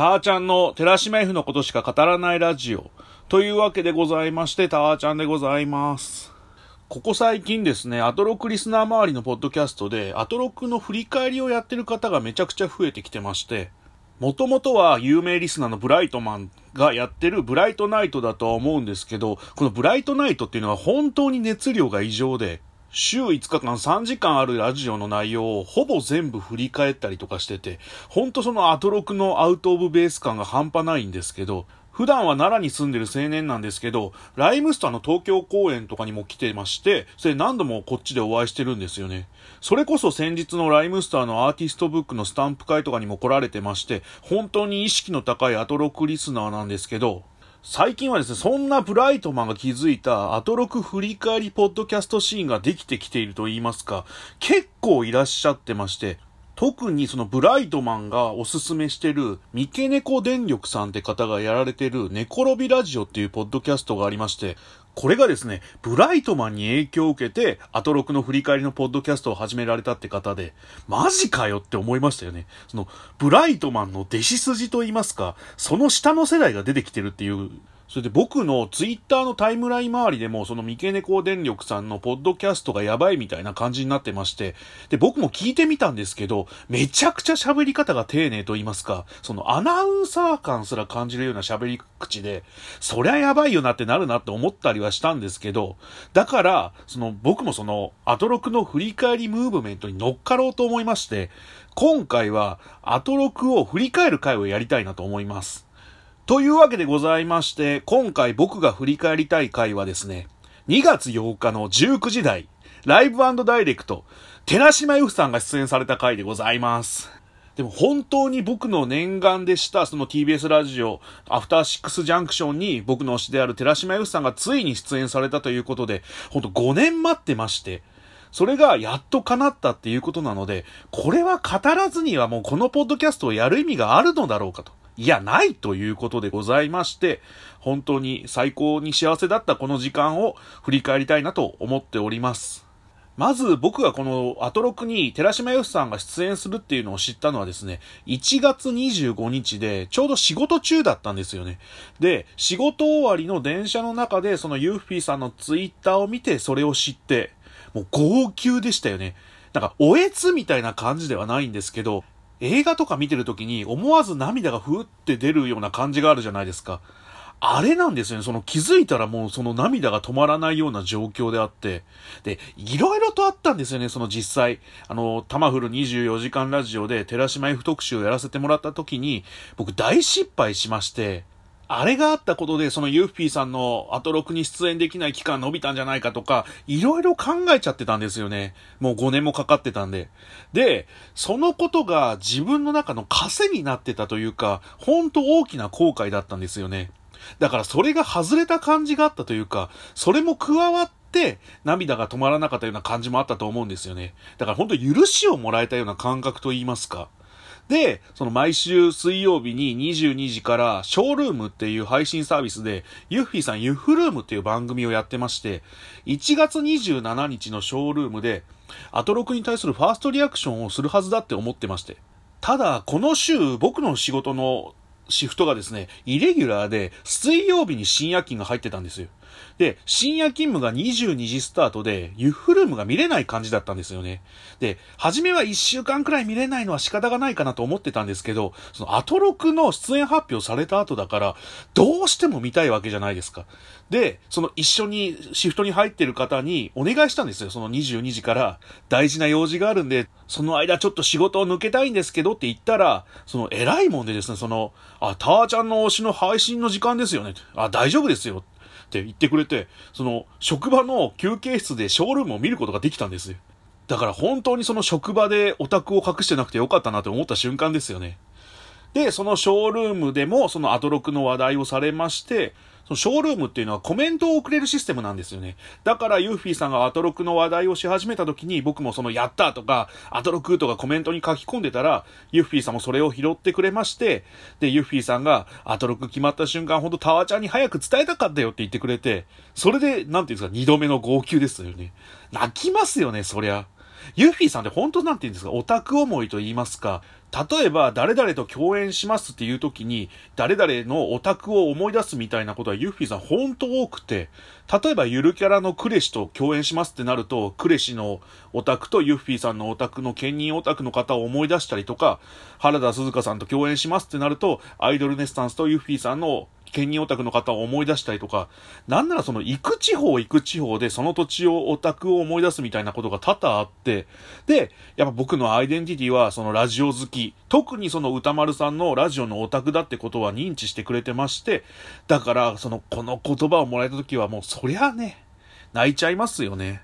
ターちゃんの寺島 F のことしか語らないラジオ。というわけでございまして、ターちゃんでございます。ここ最近ですね、アトロクリスナー周りのポッドキャストで、アトロクの振り返りをやってる方がめちゃくちゃ増えてきてまして、もともとは有名リスナーのブライトマンがやってるブライトナイトだとは思うんですけど、このブライトナイトっていうのは本当に熱量が異常で、週5日間3時間あるラジオの内容をほぼ全部振り返ったりとかしてて、ほんとそのアトロクのアウトオブベース感が半端ないんですけど、普段は奈良に住んでる青年なんですけど、ライムスターの東京公演とかにも来てまして、それ何度もこっちでお会いしてるんですよね。それこそ先日のライムスターのアーティストブックのスタンプ会とかにも来られてまして、本当に意識の高いアトロクリスナーなんですけど、最近はですね、そんなブライトマンが気づいたアトロク振り返りポッドキャストシーンができてきていると言いますか、結構いらっしゃってまして、特にそのブライトマンがおすすめしてる三毛猫電力さんって方がやられてる寝転びラジオっていうポッドキャストがありまして、これがですね、ブライトマンに影響を受けて、アトロクの振り返りのポッドキャストを始められたって方で、マジかよって思いましたよね。その、ブライトマンの弟子筋と言いますか、その下の世代が出てきてるっていう、それで僕のツイッターのタイムライン周りでも、その三毛猫電力さんのポッドキャストがやばいみたいな感じになってまして、で、僕も聞いてみたんですけど、めちゃくちゃ喋り方が丁寧と言いますか、そのアナウンサー感すら感じるような喋り口で、そりゃやばいよなってなるなって思ったりはしたんですけど、だから、その僕もそのアトロクの振り返りムーブメントに乗っかろうと思いまして、今回はアトロクを振り返る回をやりたいなと思います。というわけでございまして、今回僕が振り返りたい回はですね、2月8日の19時台、ライブダイレクト、寺島由布さんが出演された回でございます。でも本当に僕の念願でした、その TBS ラジオ、アフターシックスジャンクションに僕の推しである寺島由布さんがついに出演されたということで、本当5年待ってまして、それがやっと叶ったっていうことなので、これは語らずにはもうこのポッドキャストをやる意味があるのだろうかと。いや、ないということでございまして、本当に最高に幸せだったこの時間を振り返りたいなと思っております。まず僕がこのアトロクに寺島由布さんが出演するっていうのを知ったのはですね、1月25日でちょうど仕事中だったんですよね。で、仕事終わりの電車の中でそのユーフィーさんのツイッターを見てそれを知って、もう号泣でしたよね。なんか、おえつみたいな感じではないんですけど、映画とか見てる時に思わず涙がふーって出るような感じがあるじゃないですか。あれなんですよね。その気づいたらもうその涙が止まらないような状況であって。で、いろいろとあったんですよね。その実際。あの、タマフル24時間ラジオで寺島 F 特集をやらせてもらった時に、僕大失敗しまして、あれがあったことで、そのユーフィーさんのアトロクに出演できない期間伸びたんじゃないかとか、いろいろ考えちゃってたんですよね。もう5年もかかってたんで。で、そのことが自分の中の枷になってたというか、ほんと大きな後悔だったんですよね。だからそれが外れた感じがあったというか、それも加わって、涙が止まらなかったような感じもあったと思うんですよね。だから本当許しをもらえたような感覚と言いますか。で、その毎週水曜日に22時からショールームっていう配信サービスで、ユッフィーさんユッフルームっていう番組をやってまして、1月27日のショールームで、アトロクに対するファーストリアクションをするはずだって思ってまして。ただ、この週、僕の仕事のシフトがですね、イレギュラーで、水曜日に深夜勤が入ってたんですよ。で、深夜勤務が22時スタートで、ユッフルームが見れない感じだったんですよね。で、初めは1週間くらい見れないのは仕方がないかなと思ってたんですけど、そのアトロクの出演発表された後だから、どうしても見たいわけじゃないですか。で、その一緒にシフトに入ってる方にお願いしたんですよ。その22時から大事な用事があるんで、その間ちょっと仕事を抜けたいんですけどって言ったら、その偉いもんでですね、その、あ、ターちゃんの推しの配信の時間ですよね。あ、大丈夫ですよ。って言ってくれて、その、職場の休憩室でショールームを見ることができたんですよ。だから本当にその職場でオタクを隠してなくてよかったなって思った瞬間ですよね。で、そのショールームでもそのアトロクの話題をされまして、そのショールームっていうのはコメントを送れるシステムなんですよね。だからユーフィーさんがアトロクの話題をし始めた時に僕もそのやったとか、アトロクとかコメントに書き込んでたら、ユーフィーさんもそれを拾ってくれまして、で、ユーフィーさんがアトロク決まった瞬間ほんとタワちゃんに早く伝えたかったよって言ってくれて、それで、なんていうんですか、二度目の号泣ですよね。泣きますよね、そりゃ。ユッフィーさんって本当なんて言うんですか、オタク思いと言いますか、例えば、誰々と共演しますっていう時に、誰々のオタクを思い出すみたいなことはユッフィーさん本当多くて、例えばゆるキャラのクレシと共演しますってなると、クレシのオタクとユッフィーさんのオタクの兼任オタクの方を思い出したりとか、原田鈴香さんと共演しますってなると、アイドルネスタンスとユッフィーさんの兼任オタクの方を思い出したりとか、なんならその行く地方行く地方でその土地をオタクを思い出すみたいなことが多々あって、で、やっぱ僕のアイデンティティはそのラジオ好き、特にその歌丸さんのラジオのオタクだってことは認知してくれてまして、だからそのこの言葉をもらえた時はもうそりゃあね、泣いちゃいますよね。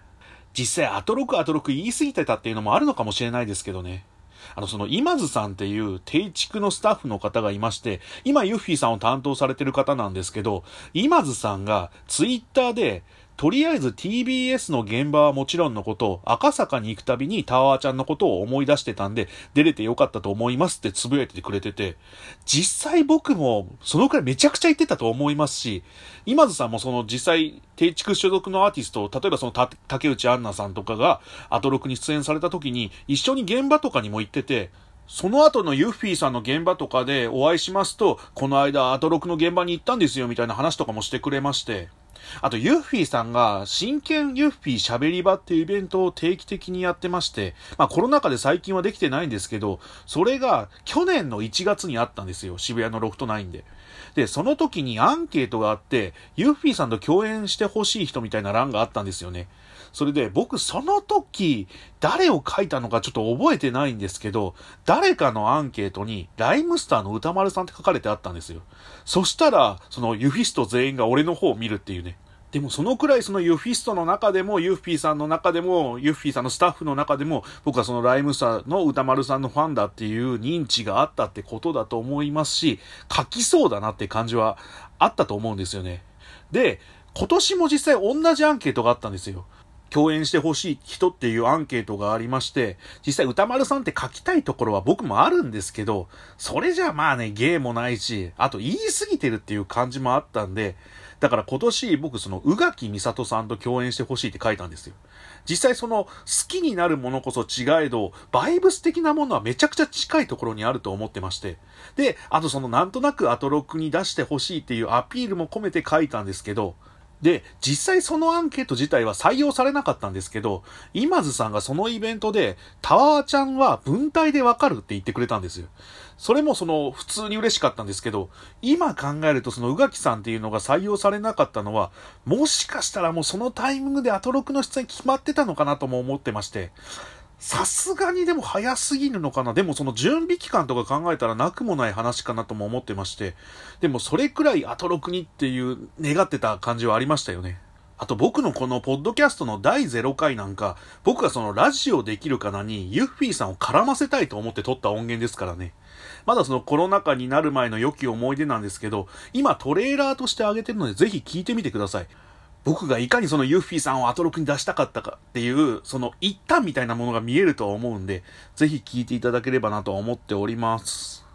実際アトロクアトロク言い過ぎてたっていうのもあるのかもしれないですけどね。あの、その、今津さんっていう定畜のスタッフの方がいまして、今ユッフィーさんを担当されてる方なんですけど、今津さんがツイッターで、とりあえず TBS の現場はもちろんのこと、赤坂に行くたびにタワーちゃんのことを思い出してたんで、出れてよかったと思いますってつぶやいててくれてて、実際僕もそのくらいめちゃくちゃ言ってたと思いますし、今津さんもその実際、定畜所属のアーティスト、例えばその竹内杏奈さんとかがアトロクに出演された時に、一緒に現場とかにも行ってて、その後のユッフィーさんの現場とかでお会いしますと、この間アトロクの現場に行ったんですよみたいな話とかもしてくれまして、あと、ユッフィーさんが、真剣ユッフィー喋り場っていうイベントを定期的にやってまして、まあコロナ禍で最近はできてないんですけど、それが去年の1月にあったんですよ。渋谷のロフト9で。で、その時にアンケートがあって、ユッフィーさんと共演してほしい人みたいな欄があったんですよね。それで僕その時、誰を書いたのかちょっと覚えてないんですけど、誰かのアンケートに、ライムスターの宇多丸さんって書かれてあったんですよ。そしたら、そのユフィスト全員が俺の方を見るっていうね。でもそのくらいそのユフィストの中でも、ユッフィーさんの中でも、ユッフィーさんのスタッフの中でも、僕はそのライムスターの宇多丸さんのファンだっていう認知があったってことだと思いますし、書きそうだなって感じはあったと思うんですよね。で、今年も実際同じアンケートがあったんですよ。共演してほしい人っていうアンケートがありまして、実際歌丸さんって書きたいところは僕もあるんですけど、それじゃまあね、芸もないし、あと言い過ぎてるっていう感じもあったんで、だから今年僕その宇垣美里さんと共演してほしいって書いたんですよ。実際その好きになるものこそ違えど、バイブス的なものはめちゃくちゃ近いところにあると思ってまして。で、あとそのなんとなくアトロックに出してほしいっていうアピールも込めて書いたんですけど、で、実際そのアンケート自体は採用されなかったんですけど、今津さんがそのイベントで、タワーちゃんは文体でわかるって言ってくれたんですよ。それもその普通に嬉しかったんですけど、今考えるとその宇垣さんっていうのが採用されなかったのは、もしかしたらもうそのタイミングでアトロクの出演決まってたのかなとも思ってまして、さすがにでも早すぎるのかな？でもその準備期間とか考えたらなくもない話かなとも思ってまして。でもそれくらいアトロクにっていう願ってた感じはありましたよね。あと僕のこのポッドキャストの第0回なんか、僕がそのラジオできるかなにユッフィーさんを絡ませたいと思って撮った音源ですからね。まだそのコロナ禍になる前の良き思い出なんですけど、今トレーラーとしてあげてるのでぜひ聞いてみてください。僕がいかにそのユッフィーさんをアトロクに出したかったかっていう、その一端みたいなものが見えるとは思うんで、ぜひ聞いていただければなと思っております。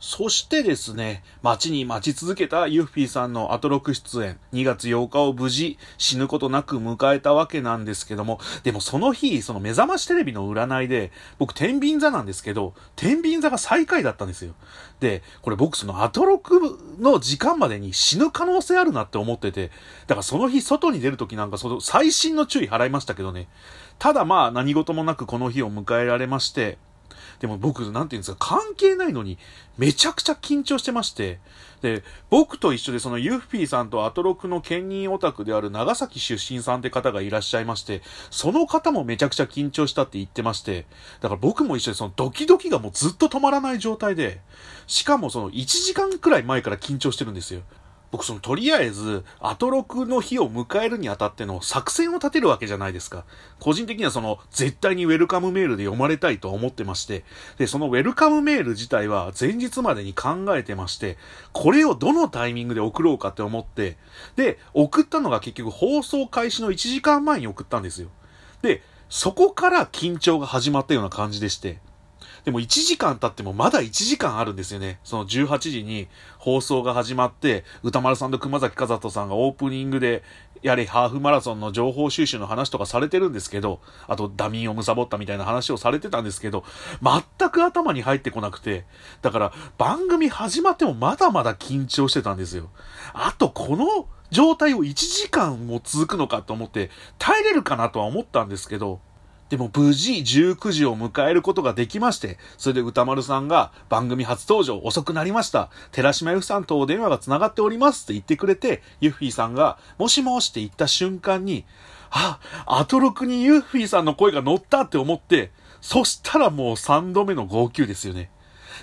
そしてですね、待ちに待ち続けたユッフィーさんのアトロク出演、2月8日を無事死ぬことなく迎えたわけなんですけども、でもその日、その目覚ましテレビの占いで、僕天秤座なんですけど、天秤座が最下位だったんですよ。で、これ僕そのアトロクの時間までに死ぬ可能性あるなって思ってて、だからその日外に出るときなんかその最新の注意払いましたけどね。ただまあ何事もなくこの日を迎えられまして、でも僕、なんて言うんですか、関係ないのに、めちゃくちゃ緊張してまして、で、僕と一緒でそのユッフィーさんとアトロクの兼任オタクである長崎出身さんって方がいらっしゃいまして、その方もめちゃくちゃ緊張したって言ってまして、だから僕も一緒でそのドキドキがもうずっと止まらない状態で、しかもその1時間くらい前から緊張してるんですよ。僕そのとりあえず、アトロクの日を迎えるにあたっての作戦を立てるわけじゃないですか。個人的にはその、絶対にウェルカムメールで読まれたいと思ってまして、で、そのウェルカムメール自体は前日までに考えてまして、これをどのタイミングで送ろうかって思って、で、送ったのが結局放送開始の1時間前に送ったんですよ。で、そこから緊張が始まったような感じでして、でも1時間経ってもまだ1時間あるんですよね。その18時に放送が始まって、歌丸さんと熊崎和人さんがオープニングで、やれハーフマラソンの情報収集の話とかされてるんですけど、あとダミンを貪ったみたいな話をされてたんですけど、全く頭に入ってこなくて、だから番組始まってもまだまだ緊張してたんですよ。あとこの状態を1時間も続くのかと思って耐えれるかなとは思ったんですけど、でも無事19時を迎えることができまして、それで歌丸さんが番組初登場遅くなりました。寺島由布さんとお電話が繋がっておりますって言ってくれて、ユッフィーさんが、もしもしって言った瞬間に、あ、アトロクにユッフィーさんの声が乗ったって思って、そしたらもう3度目の号泣ですよね。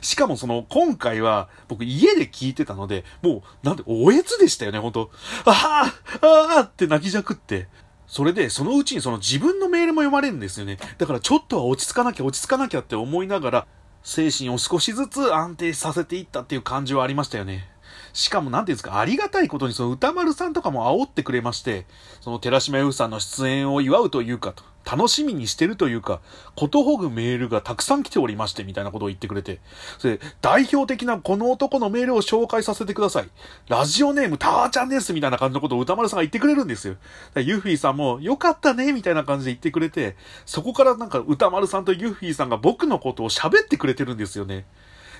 しかもその、今回は、僕家で聞いてたので、もう、なんで、おえつでしたよね、ほんと。ああああって泣きじゃくって。それで、そのうちにその自分のメールも読まれるんですよね。だからちょっとは落ち着かなきゃ落ち着かなきゃって思いながら、精神を少しずつ安定させていったっていう感じはありましたよね。しかも、なんていうんですか、ありがたいことに、その歌丸さんとかも煽ってくれまして、その寺島優さんの出演を祝うというかと、楽しみにしてるというか、ことほぐメールがたくさん来ておりまして、みたいなことを言ってくれて、それ、代表的なこの男のメールを紹介させてください。ラジオネームタワーちゃんです、みたいな感じのことを歌丸さんが言ってくれるんですよ。ユフィさんも、よかったね、みたいな感じで言ってくれて、そこからなんか歌丸さんとユフィーさんが僕のことを喋ってくれてるんですよね。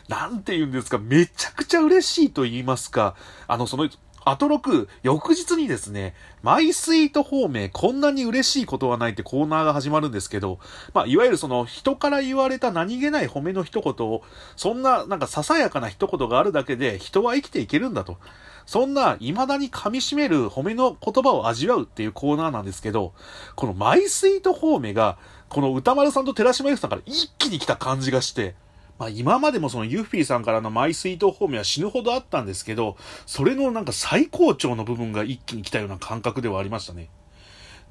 なんて言うんですか、めちゃくちゃ嬉しいと言いますか、あの、その、アトロク、翌日にですね、マイスイート方面、こんなに嬉しいことはないってコーナーが始まるんですけど、まあ、いわゆるその人から言われた何気ない褒めの一言を、そんななんかささやかな一言があるだけで人は生きていけるんだと。そんな未だに噛み締める褒めの言葉を味わうっていうコーナーなんですけど、このマイスイート方面が、この歌丸さんと寺島由さんから一気に来た感じがして、まあ今までもそのユッフィーさんからのマイスイート方面は死ぬほどあったんですけど、それのなんか最高潮の部分が一気に来たような感覚ではありましたね。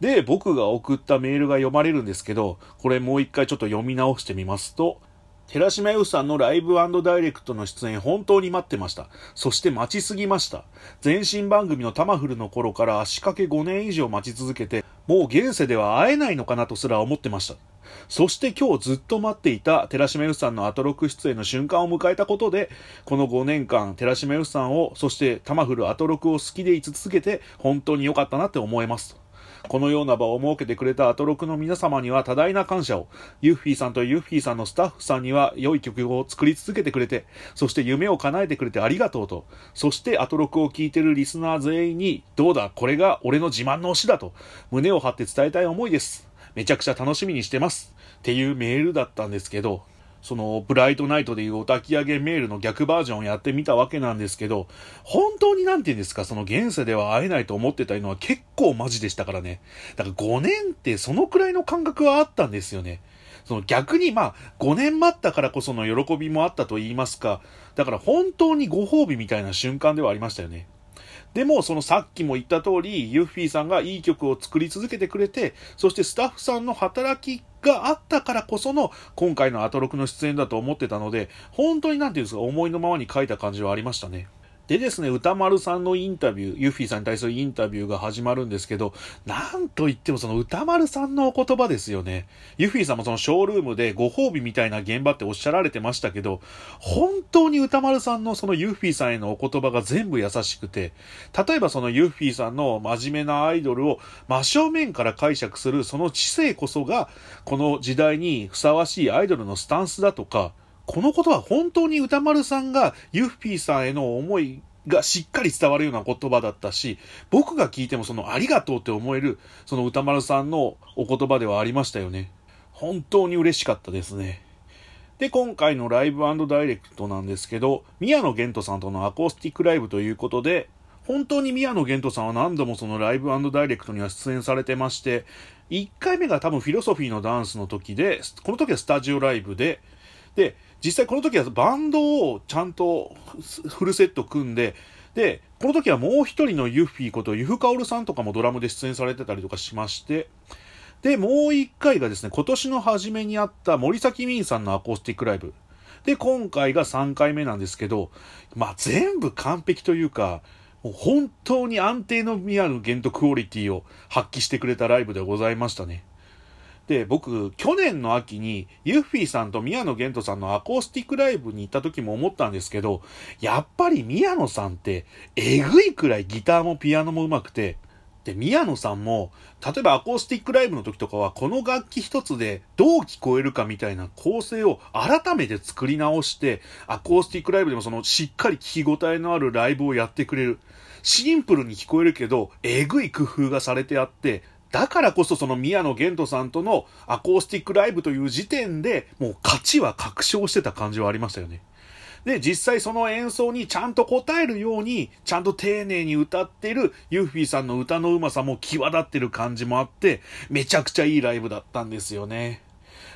で、僕が送ったメールが読まれるんですけど、これもう一回ちょっと読み直してみますと、寺島由さんのライブダイレクトの出演本当に待ってました。そして待ちすぎました。前身番組のタマフルの頃から足掛け5年以上待ち続けて、もう現世では会えないのかなとすら思ってました。そして今日ずっと待っていた寺島由さんのアトロク出演の瞬間を迎えたことで、この5年間寺島由さんを、そしてタマフルアトロクを好きでい続けて本当に良かったなって思えます。このような場を設けてくれたアトロクの皆様には多大な感謝を、ユッフィーさんとユッフィーさんのスタッフさんには良い曲を作り続けてくれて、そして夢を叶えてくれてありがとうと、そしてアトロクを聴いてるリスナー全員に、どうだ、これが俺の自慢の推しだと、胸を張って伝えたい思いです。めちゃくちゃ楽しみにしてます。っていうメールだったんですけど、その、ブライトナイトでいうお焚き上げメールの逆バージョンをやってみたわけなんですけど、本当になんて言うんですか、その現世では会えないと思ってたのは結構マジでしたからね。だから5年ってそのくらいの感覚はあったんですよね。その逆にまあ5年待ったからこその喜びもあったと言いますか、だから本当にご褒美みたいな瞬間ではありましたよね。でも、そのさっきも言った通り、ユッフィーさんがいい曲を作り続けてくれて、そしてスタッフさんの働きがあったからこその今回のアトロクの出演だと思ってたので、本当になんていうんですか、思いのままに書いた感じはありましたね。でですね、歌丸さんのインタビュー、ユッフィーさんに対するインタビューが始まるんですけど、なんと言ってもその歌丸さんのお言葉ですよね。ユッフィーさんもそのショールームでご褒美みたいな現場っておっしゃられてましたけど、本当に歌丸さんのそのユッフィーさんへのお言葉が全部優しくて、例えばそのユッフィーさんの真面目なアイドルを真正面から解釈するその知性こそが、この時代にふさわしいアイドルのスタンスだとか、このことは本当に歌丸さんがユッフィーさんへの思いがしっかり伝わるような言葉だったし、僕が聞いてもそのありがとうって思える、その歌丸さんのお言葉ではありましたよね。本当に嬉しかったですね。で、今回のライブダイレクトなんですけど、宮野玄斗さんとのアコースティックライブということで、本当に宮野玄斗さんは何度もそのライブダイレクトには出演されてまして、1回目が多分フィロソフィーのダンスの時で、この時はスタジオライブで、で、実際この時はバンドをちゃんとフルセット組んで、で、この時はもう一人のユッフィーことユフカオルさんとかもドラムで出演されてたりとかしまして、で、もう一回がですね、今年の初めにあった森崎ミンさんのアコースティックライブ。で、今回が3回目なんですけど、まあ全部完璧というか、もう本当に安定の宮の限度クオリティを発揮してくれたライブでございましたね。で、僕、去年の秋に、ユッフィーさんと宮野源斗さんのアコースティックライブに行った時も思ったんですけど、やっぱり宮野さんって、えぐいくらいギターもピアノも上手くて、で、宮野さんも、例えばアコースティックライブの時とかは、この楽器一つでどう聞こえるかみたいな構成を改めて作り直して、アコースティックライブでもそのしっかり聞き応えのあるライブをやってくれる。シンプルに聞こえるけど、えぐい工夫がされてあって、だからこそその宮野源斗さんとのアコースティックライブという時点でもう勝ちは確証してた感じはありましたよね。で、実際その演奏にちゃんと応えるように、ちゃんと丁寧に歌ってるユーフィーさんの歌のうまさも際立ってる感じもあって、めちゃくちゃいいライブだったんですよね。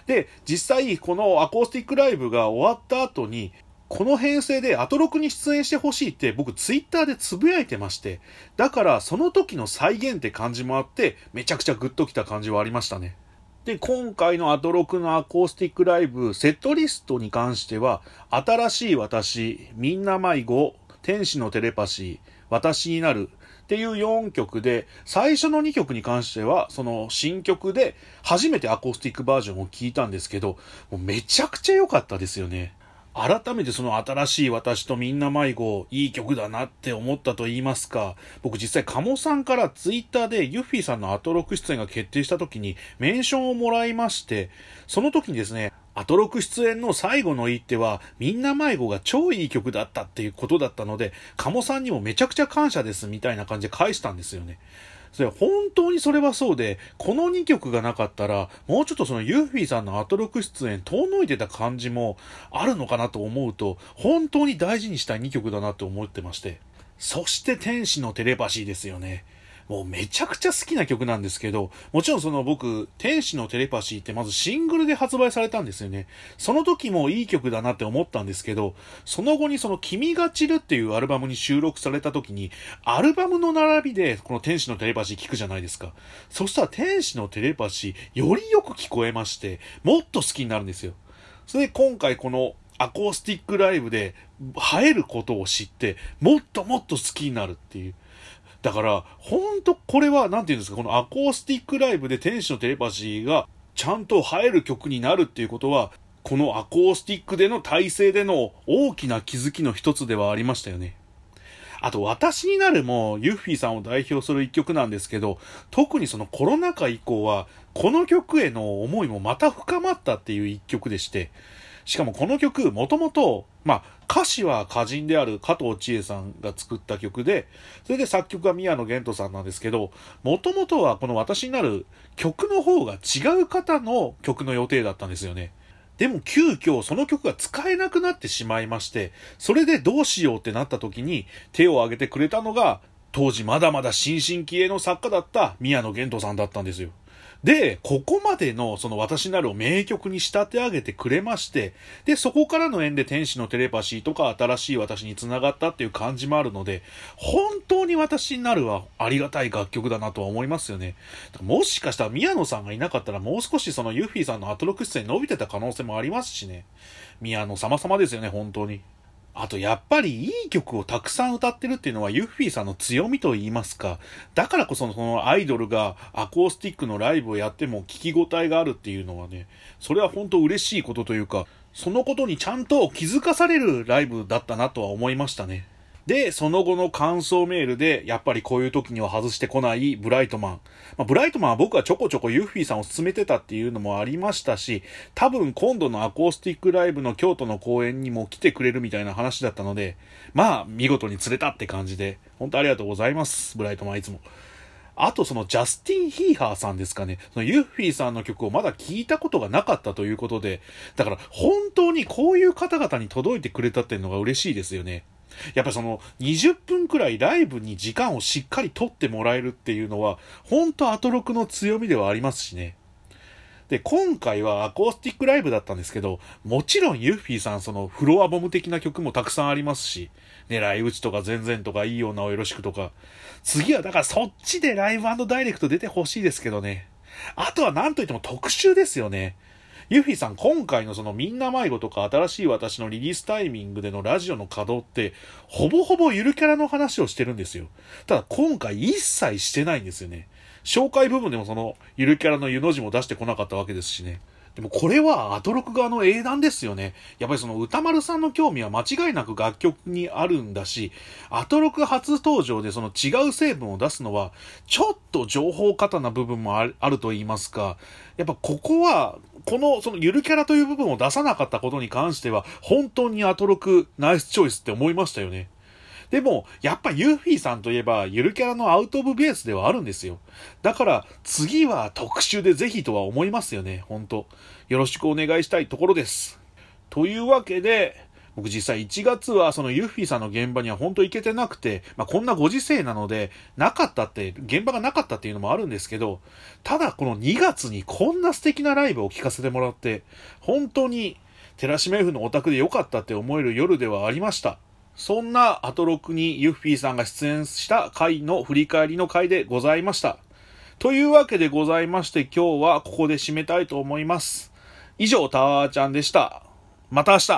で、実際このアコースティックライブが終わった後に、この編成でアトロクに出演してほしいって僕ツイッターでつぶやいてまして、だからその時の再現って感じもあって、めちゃくちゃグッときた感じはありましたね。で、今回のアトロクのアコースティックライブ、セットリストに関しては、新しい私、みんな迷子、天使のテレパシー、私になるっていう4曲で、最初の2曲に関しては、その新曲で初めてアコースティックバージョンを聴いたんですけど、もうめちゃくちゃ良かったですよね。改めてその新しい私とみんな迷子、いい曲だなって思ったと言いますか、僕実際鴨さんからツイッターでユッフィーさんのアトロク出演が決定した時にメンションをもらいまして、その時にですね、アトロク出演の最後の一手は、みんな迷子が超いい曲だったっていうことだったので、鴨さんにもめちゃくちゃ感謝ですみたいな感じで返したんですよね。それ本当にそれはそうで、この2曲がなかったら、もうちょっとそのユーフィーさんのアトロク出演遠のいてた感じもあるのかなと思うと、本当に大事にしたい2曲だなと思ってまして。そして天使のテレパシーですよね。もうめちゃくちゃ好きな曲なんですけど、もちろんその僕、天使のテレパシーってまずシングルで発売されたんですよね。その時もいい曲だなって思ったんですけど、その後にその君が散るっていうアルバムに収録された時に、アルバムの並びでこの天使のテレパシー聞くじゃないですか。そしたら天使のテレパシー、よりよく聞こえまして、もっと好きになるんですよ。それで今回このアコースティックライブで映えることを知って、もっともっと好きになるっていう。だから、ほんとこれは、なんていうんですか、このアコースティックライブで天使のテレパシーがちゃんと映える曲になるっていうことは、このアコースティックでの体制での大きな気づきの一つではありましたよね。あと、私になるも、ユッフィーさんを代表する一曲なんですけど、特にそのコロナ禍以降は、この曲への思いもまた深まったっていう一曲でして、しかもこの曲、もともと、まあ、歌詞は歌人である加藤千恵さんが作った曲で、それで作曲は宮野源斗さんなんですけど、もともとはこの私になる曲の方が違う方の曲の予定だったんですよね。でも急遽その曲が使えなくなってしまいまして、それでどうしようってなった時に手を挙げてくれたのが、当時まだまだ新進気鋭の作家だった宮野源斗さんだったんですよ。で、ここまでのその私なるを名曲に仕立て上げてくれまして、で、そこからの縁で天使のテレパシーとか新しい私に繋がったっていう感じもあるので、本当に私になるはありがたい楽曲だなとは思いますよね。もしかしたら宮野さんがいなかったらもう少しそのユッフィーさんのアトロク出演伸びてた可能性もありますしね。宮野様々ですよね、本当に。あとやっぱりいい曲をたくさん歌ってるっていうのはユッフィーさんの強みと言いますか。だからこそそのアイドルがアコースティックのライブをやっても聞き応えがあるっていうのはね、それは本当嬉しいことというか、そのことにちゃんと気づかされるライブだったなとは思いましたね。で、その後の感想メールで、やっぱりこういう時には外してこないブライトマン。まあ、ブライトマンは僕はちょこちょこユッフィーさんを勧めてたっていうのもありましたし、多分今度のアコースティックライブの京都の公演にも来てくれるみたいな話だったので、まあ、見事に釣れたって感じで、本当ありがとうございます、ブライトマンいつも。あとそのジャスティン・ヒーハーさんですかね。そのユッフィーさんの曲をまだ聞いたことがなかったということで、だから本当にこういう方々に届いてくれたっていうのが嬉しいですよね。やっぱその20分くらいライブに時間をしっかり取ってもらえるっていうのは、本当アトロクの強みではありますしね。で、今回はアコースティックライブだったんですけど、もちろんユッフィーさんそのフロアボム的な曲もたくさんありますし、狙い撃ちとか全然とかいいようなおよろしくとか、次はだからそっちでライブダイレクト出てほしいですけどね。あとは何といっても特集ですよね。ユフィさん、今回のそのみんな迷子とか新しい私のリリースタイミングでのラジオの稼働って、ほぼほぼゆるキャラの話をしてるんですよ。ただ今回一切してないんですよね。紹介部分でもその、ゆるキャラの湯の字も出してこなかったわけですしね。でもこれはアトロク側の英断ですよね。やっぱりその歌丸さんの興味は間違いなく楽曲にあるんだし、アトロク初登場でその違う成分を出すのは、ちょっと情報過多な部分もあると言いますか、やっぱここは、このそのゆるキャラという部分を出さなかったことに関しては、本当にアトロクナイスチョイスって思いましたよね。でも、やっぱユーフィーさんといえば、ゆるキャラのアウトオブベースではあるんですよ。だから、次は特集でぜひとは思いますよね、ほんと。よろしくお願いしたいところです。というわけで、僕実際1月はそのユッフィーさんの現場には本当行けてなくて、まあ、こんなご時世なので、なかったって、現場がなかったっていうのもあるんですけど、ただこの2月にこんな素敵なライブを聴かせてもらって、本当に寺島 F のオタクで良かったって思える夜ではありました。そんなアトロクにユッフィーさんが出演した回の振り返りの回でございました。というわけでございまして今日はここで締めたいと思います。以上、タワーちゃんでした。また明日